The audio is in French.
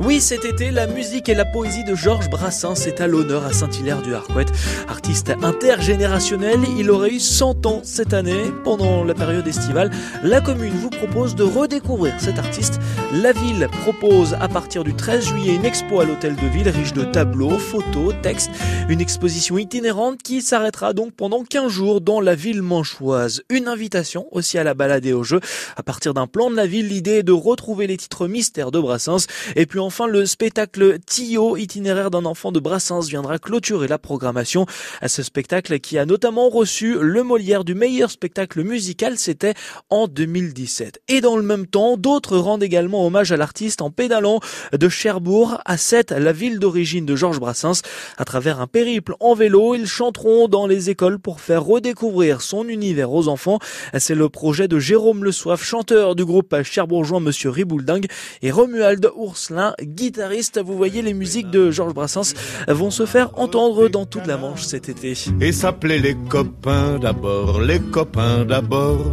Oui, cet été, la musique et la poésie de Georges Brassens est à l'honneur à Saint-Hilaire-du-Harcouët. Artiste intergénérationnel, il aurait eu 100 ans cette année. Pendant la période estivale, la commune vous propose de redécouvrir cet artiste. La ville propose à partir du 13 juillet une expo à l'hôtel de ville riche de tableaux, photos, textes. Une exposition itinérante qui s'arrêtera donc pendant 15 jours dans la ville manchoise. Une invitation aussi à la balade et au jeu. À partir d'un plan de la ville, l'idée est de retrouver les titres mystères de Brassens et puis enfin, le spectacle Tio, itinéraire d'un enfant de Brassens, viendra clôturer la programmation. À ce spectacle qui a notamment reçu le Molière du meilleur spectacle musical, c'était en 2017. Et dans le même temps, d'autres rendent également hommage à l'artiste en pédalant de Cherbourg à Sète, la ville d'origine de Georges Brassens. À travers un périple en vélo, ils chanteront dans les écoles pour faire redécouvrir son univers aux enfants. C'est le projet de Jérôme Le Soif, chanteur du groupe cherbourgeois Monsieur Riboulding et Romuald Ourslin, guitariste. Vous voyez, les musiques de Georges Brassens vont se faire entendre dans toute la Manche cet été. Et s'appelait les copains d'abord, les copains d'abord.